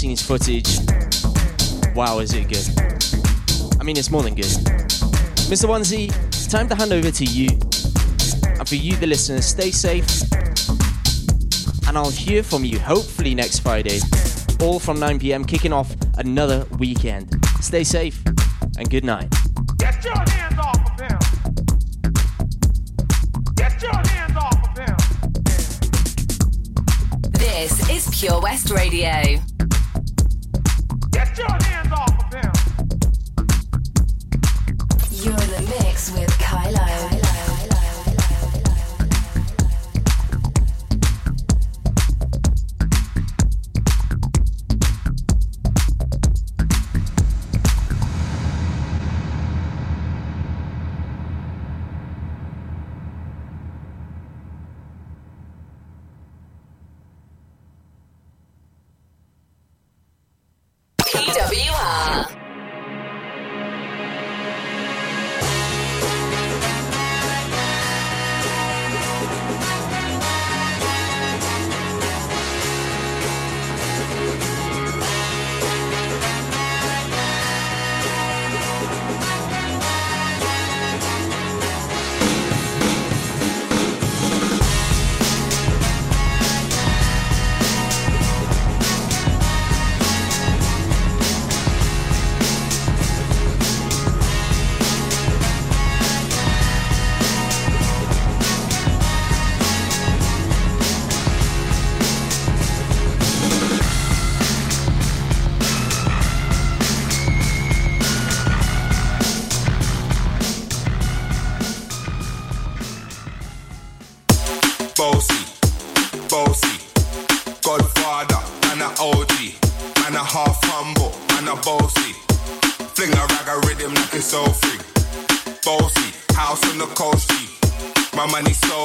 scenes footage. Wow, is it good? I mean, it's more than good. Mr. Onesie, it's time to hand over to you. And for you, the listeners, stay safe. And I'll hear from you hopefully next Friday, all from 9 pm, kicking off another weekend. Stay safe and good night. This is Pure West Radio. Bossy, Bossy, Godfather, and a OG, and a half humble, and a bossy. Fling a rag a rhythm like it's so free. Bossy, house on the coast, G. my money so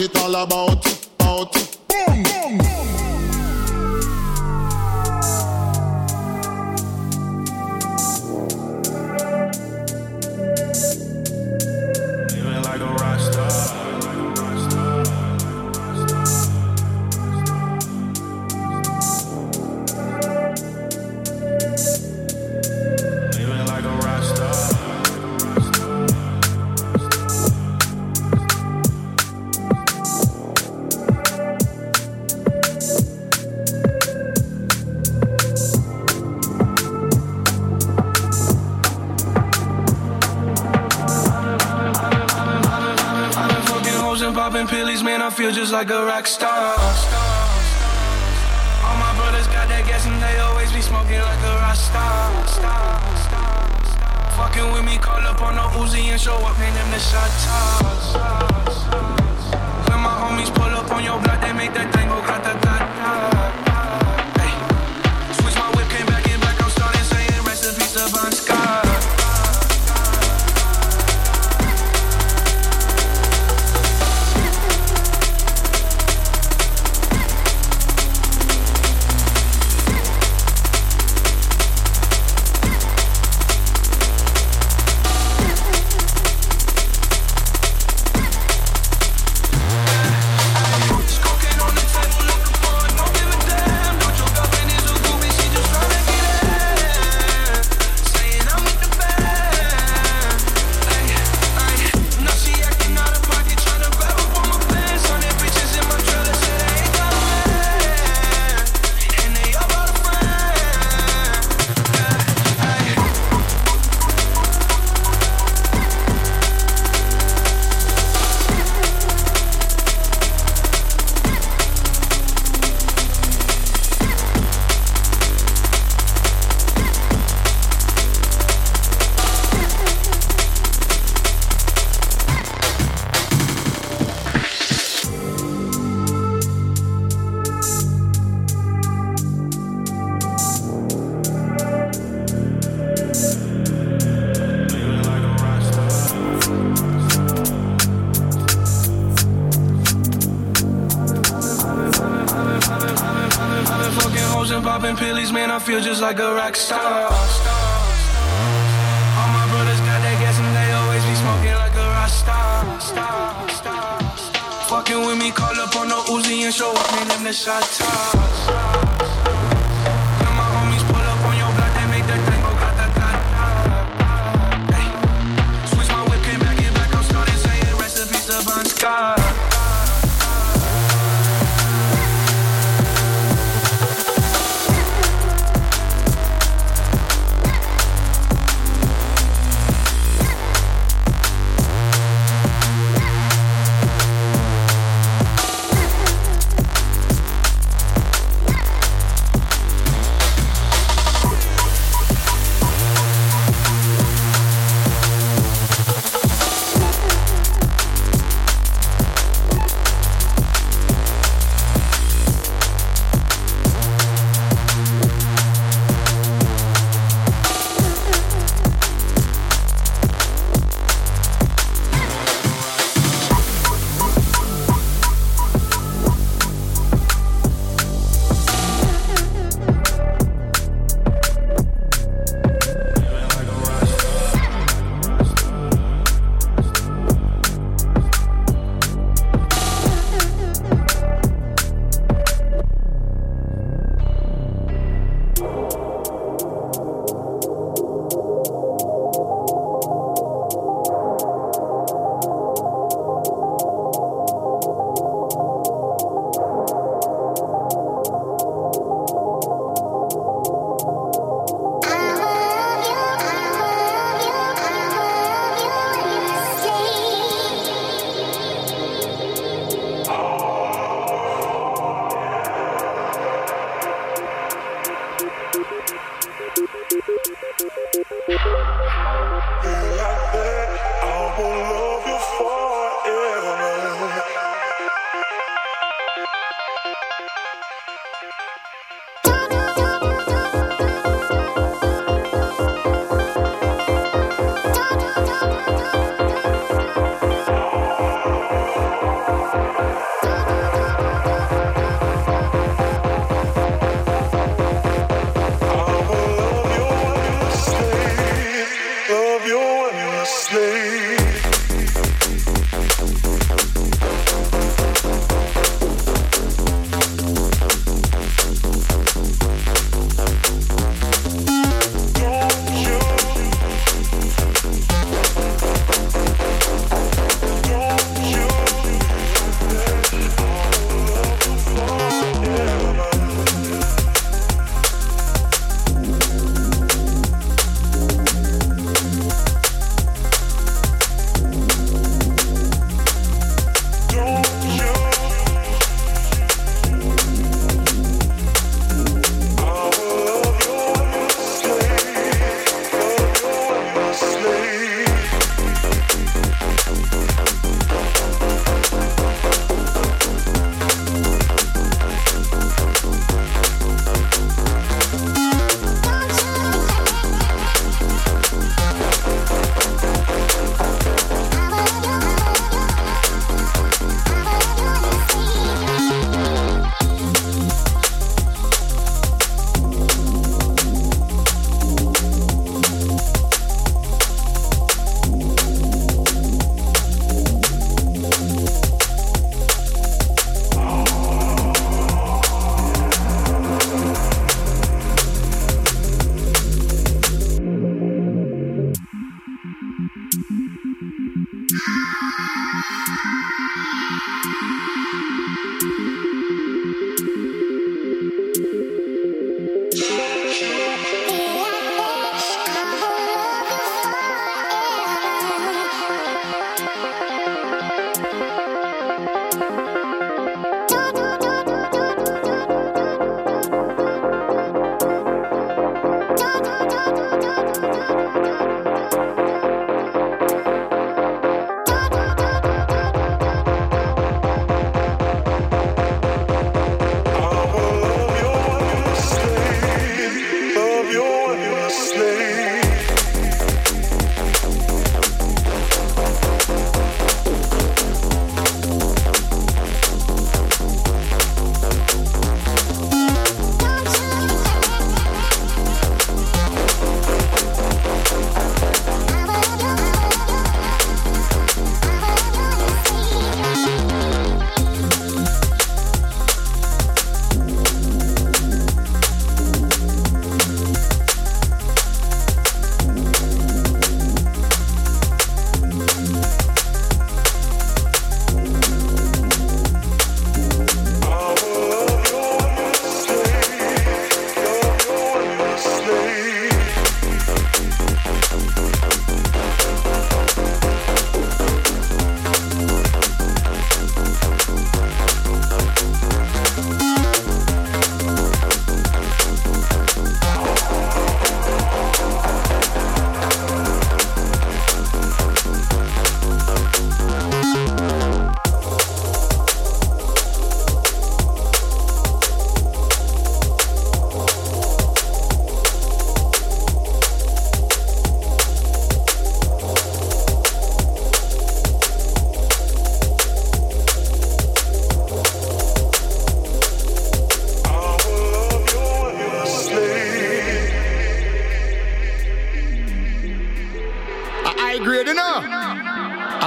it all about. Like a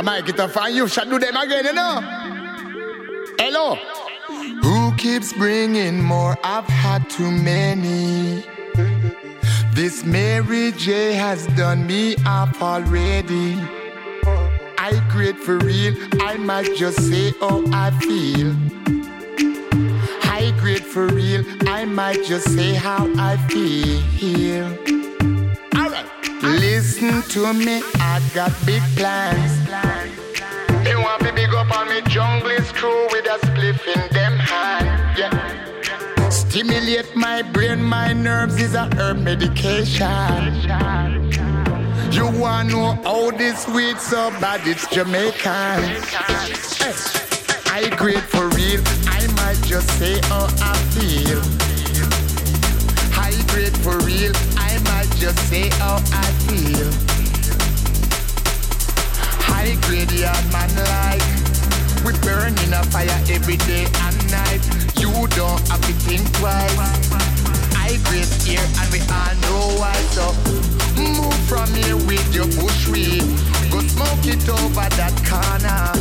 I might get a fine you shall do them again, you know. Hello. Who keeps bringing more? I've had too many. This Mary J has done me up already. I great for real, I might just say how I feel. I great for real, I might just say how I feel. Listen to me, I got big plans. They want to big up on me jungle crew with a spliff in them hand. Yeah. Stimulate my brain, my nerves is a herb medication. You wanna know how this weed so bad? It's Jamaican. Hey. I great for real. I might just say how I feel. I for real. I might just say how I feel. High grade yard man like we burning a fire every day and night. You don't have to think twice. I grade here and we all know why. So move from here with your bush weed. Go smoke it over that corner.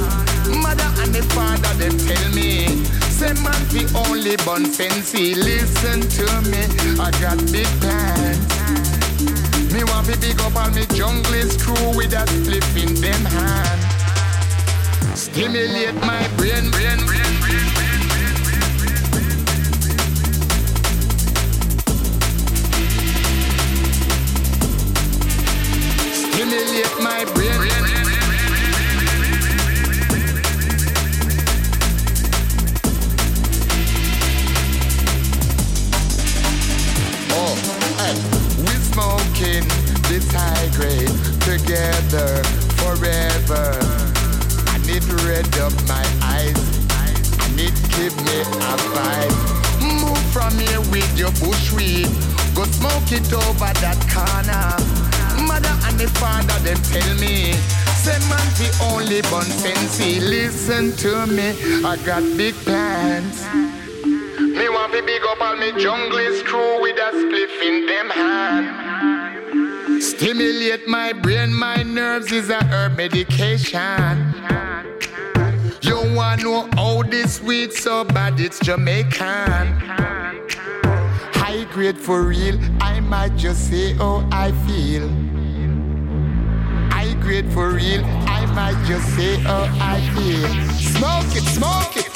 Mother and the father them tell me. Say man the only bun fancy. Listen to me. I got big plans. Me want to big up all me junglist crew with a flip in them hand. Stimulate my brain, brain, brain, brain, brain. Stimulate my brain, Listen to me, I got big plans. Me want to big up all me junglist crew with a spliff in them hand. Stimulate my brain, my nerves is a herb medication. You wanna know how this weed so bad? It's Jamaican. High grade for real, I might just say how I feel. High grade for real, might just say how I feel. Smoke it, smoke it,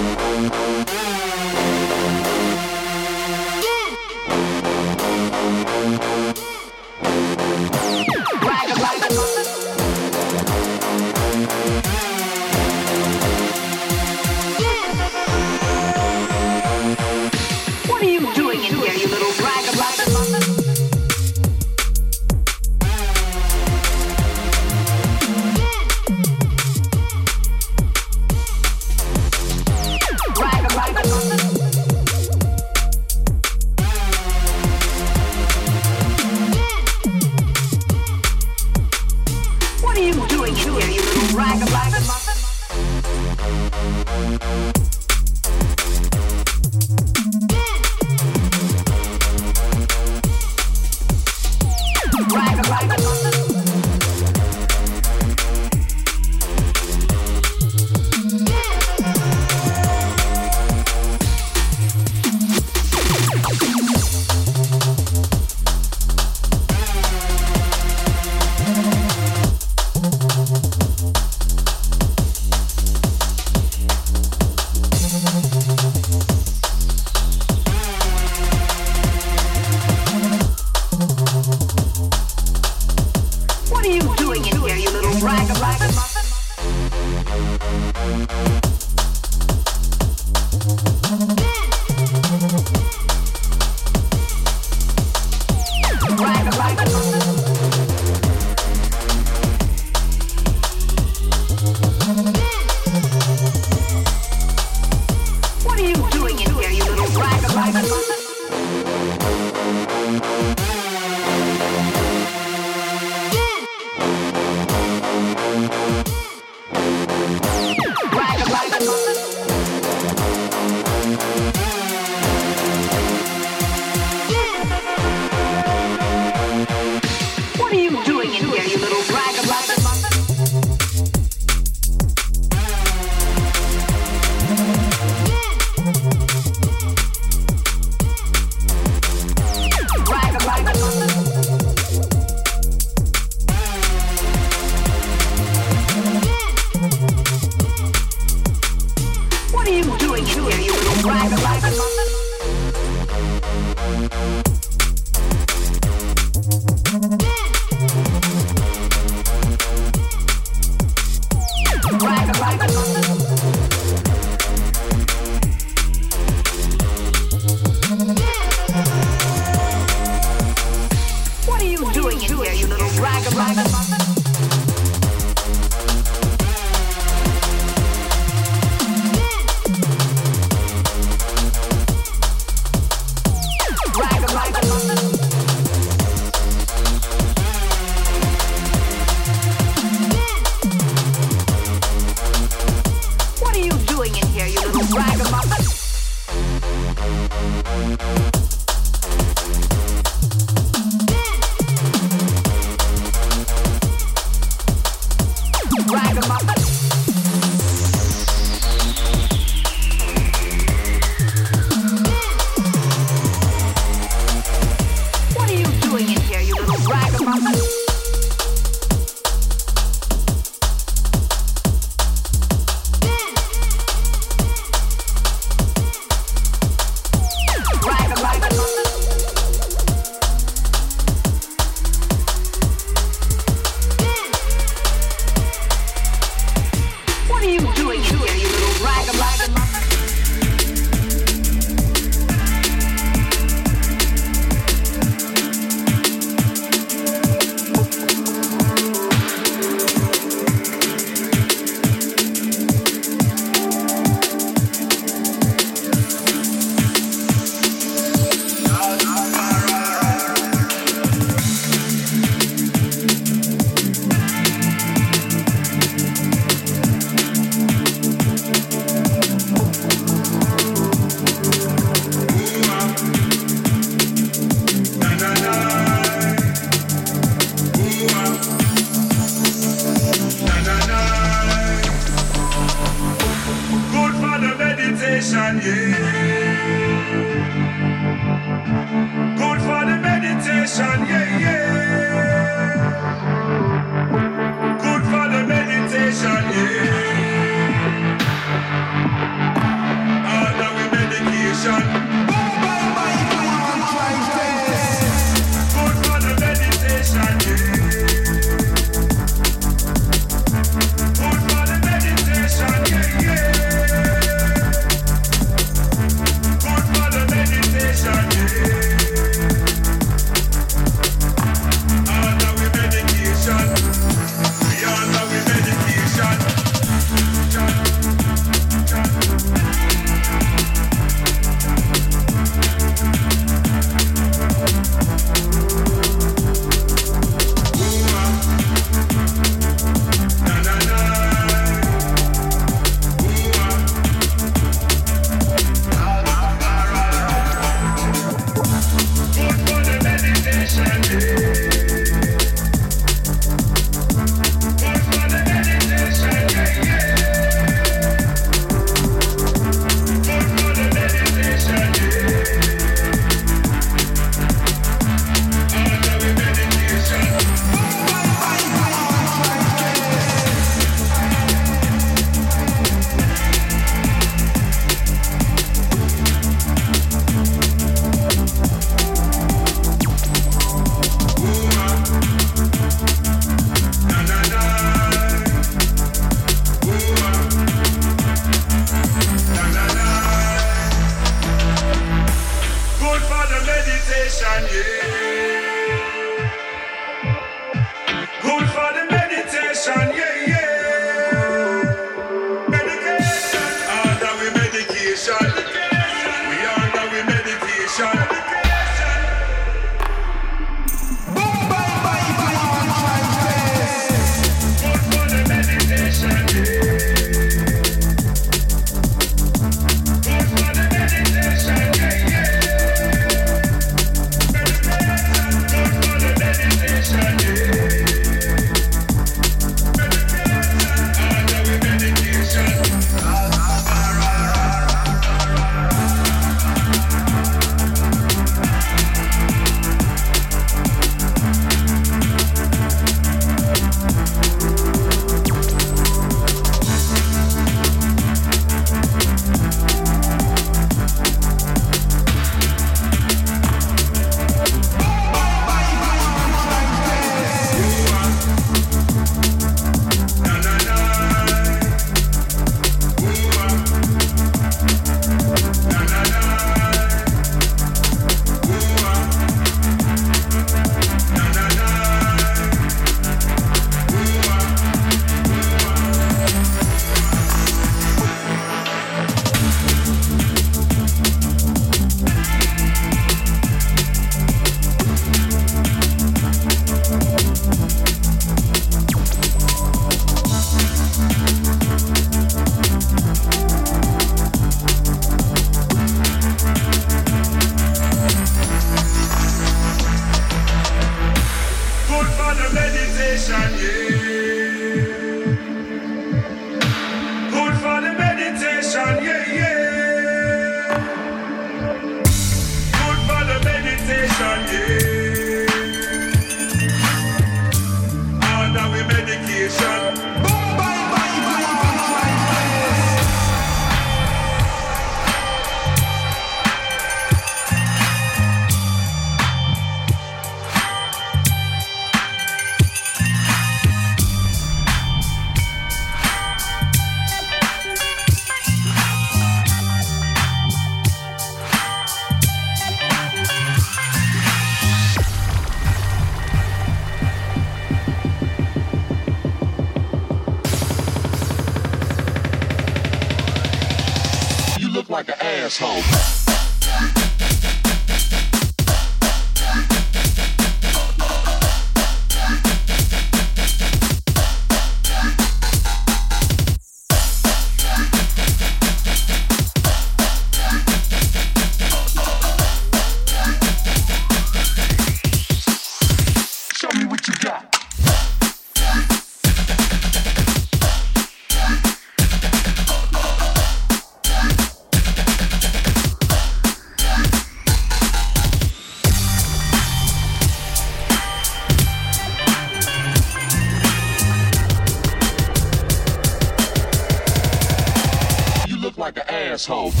asshole.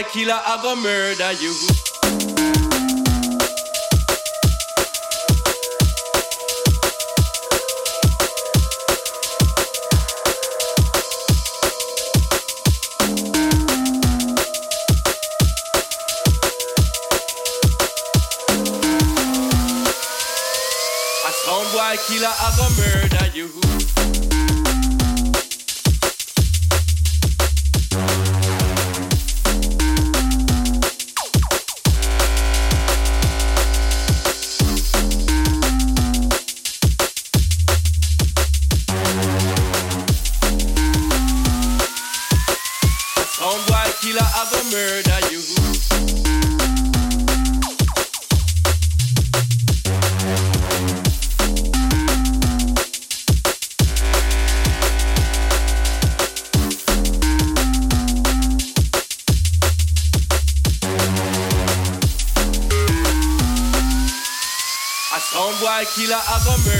a killer, I go murder you. I sound a killer, I go murder you. Killer,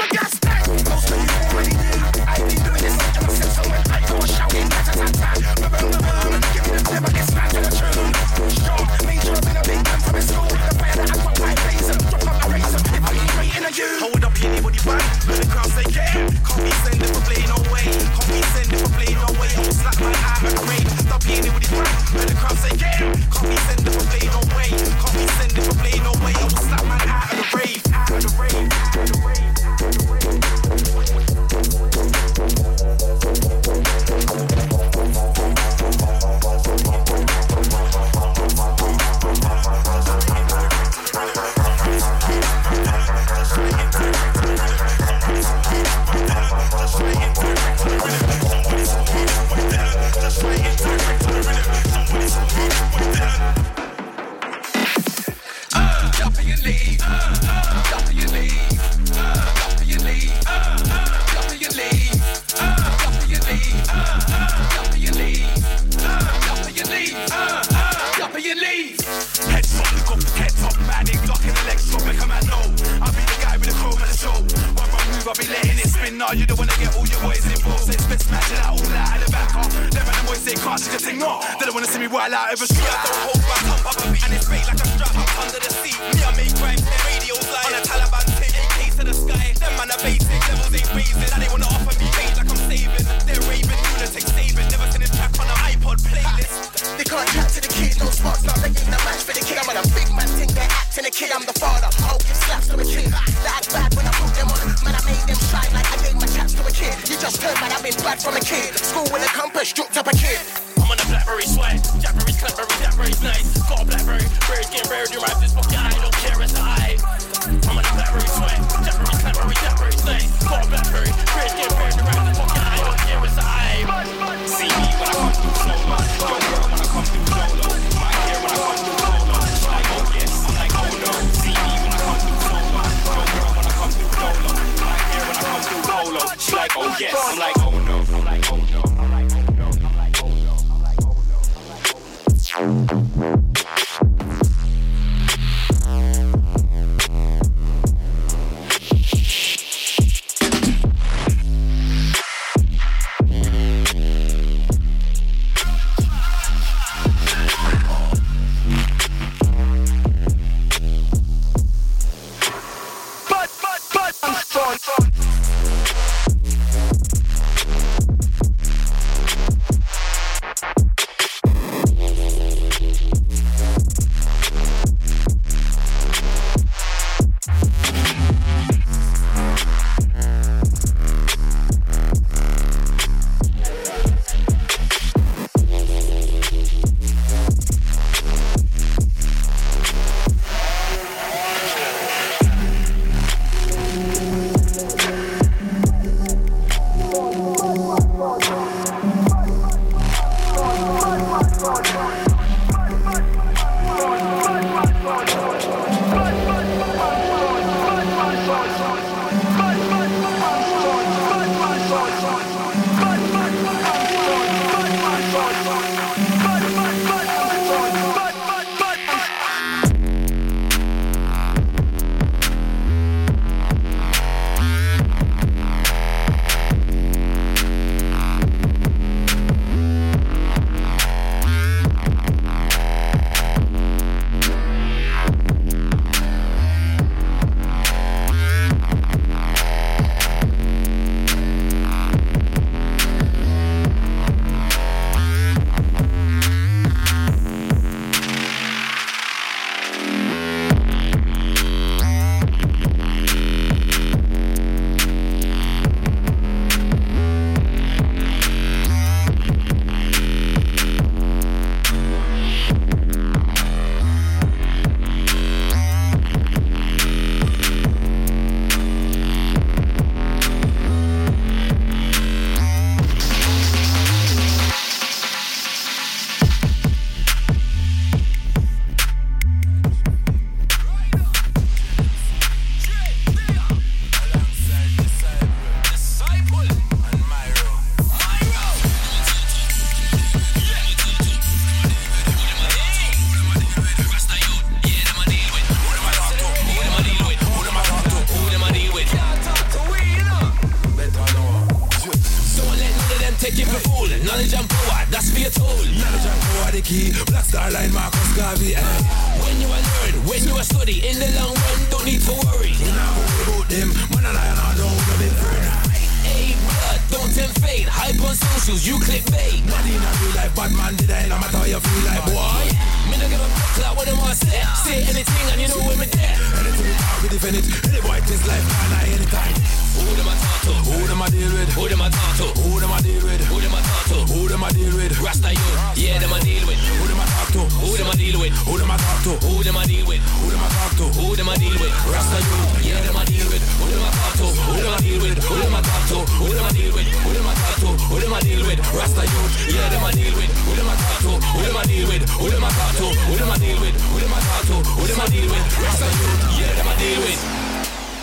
on you click bait. Not in a real life, bad man did I, no matter how you feel like, boy. Me no give a fuck like what them want say. Say anything and you know when me there. Anything we talk, we defend it. Any boy this life can I anytime. Who them I talk to? Who them I deal with? Who them I talk to? Who them I deal with? Who them I talk to? Who them I deal with? Rasta youth, yeah them I deal with. Who them I talk to? Who them I deal with? Who them I talk to? Who them I deal with? Who them I talk to? Who them I deal with? Rasta youth, yeah them I deal with. Who them I talk to? Who them I deal with? Who them I talk to? Who them I deal with? Who them I talk to? Who them I deal with? Rasta youth, yeah them I deal with. Who them I talk to? Who them I deal with? Who them I talk to? Who them I deal with? Who them I talk to? Who them I deal with? Rasta youth, yeah them I deal with.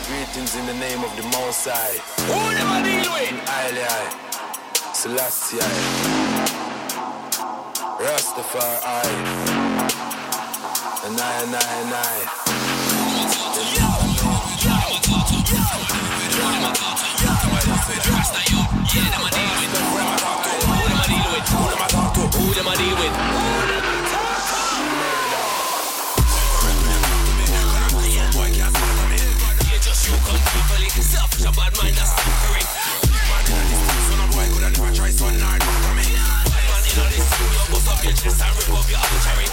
Greetings in the name of the Most High. Who them I deal with? Haile I, Selassie Rastafari, and I, and I, and I. Who them I deal with? Studio, bust up your chest and rip up your artery.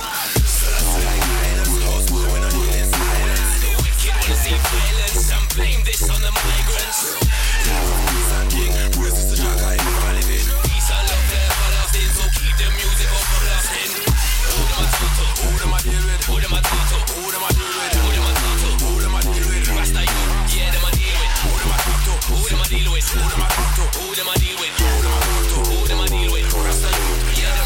So that's like violence, no school, we no deal in silence. The wicked wanna see violence and blame this on the migrants. Where's the Jack I caindo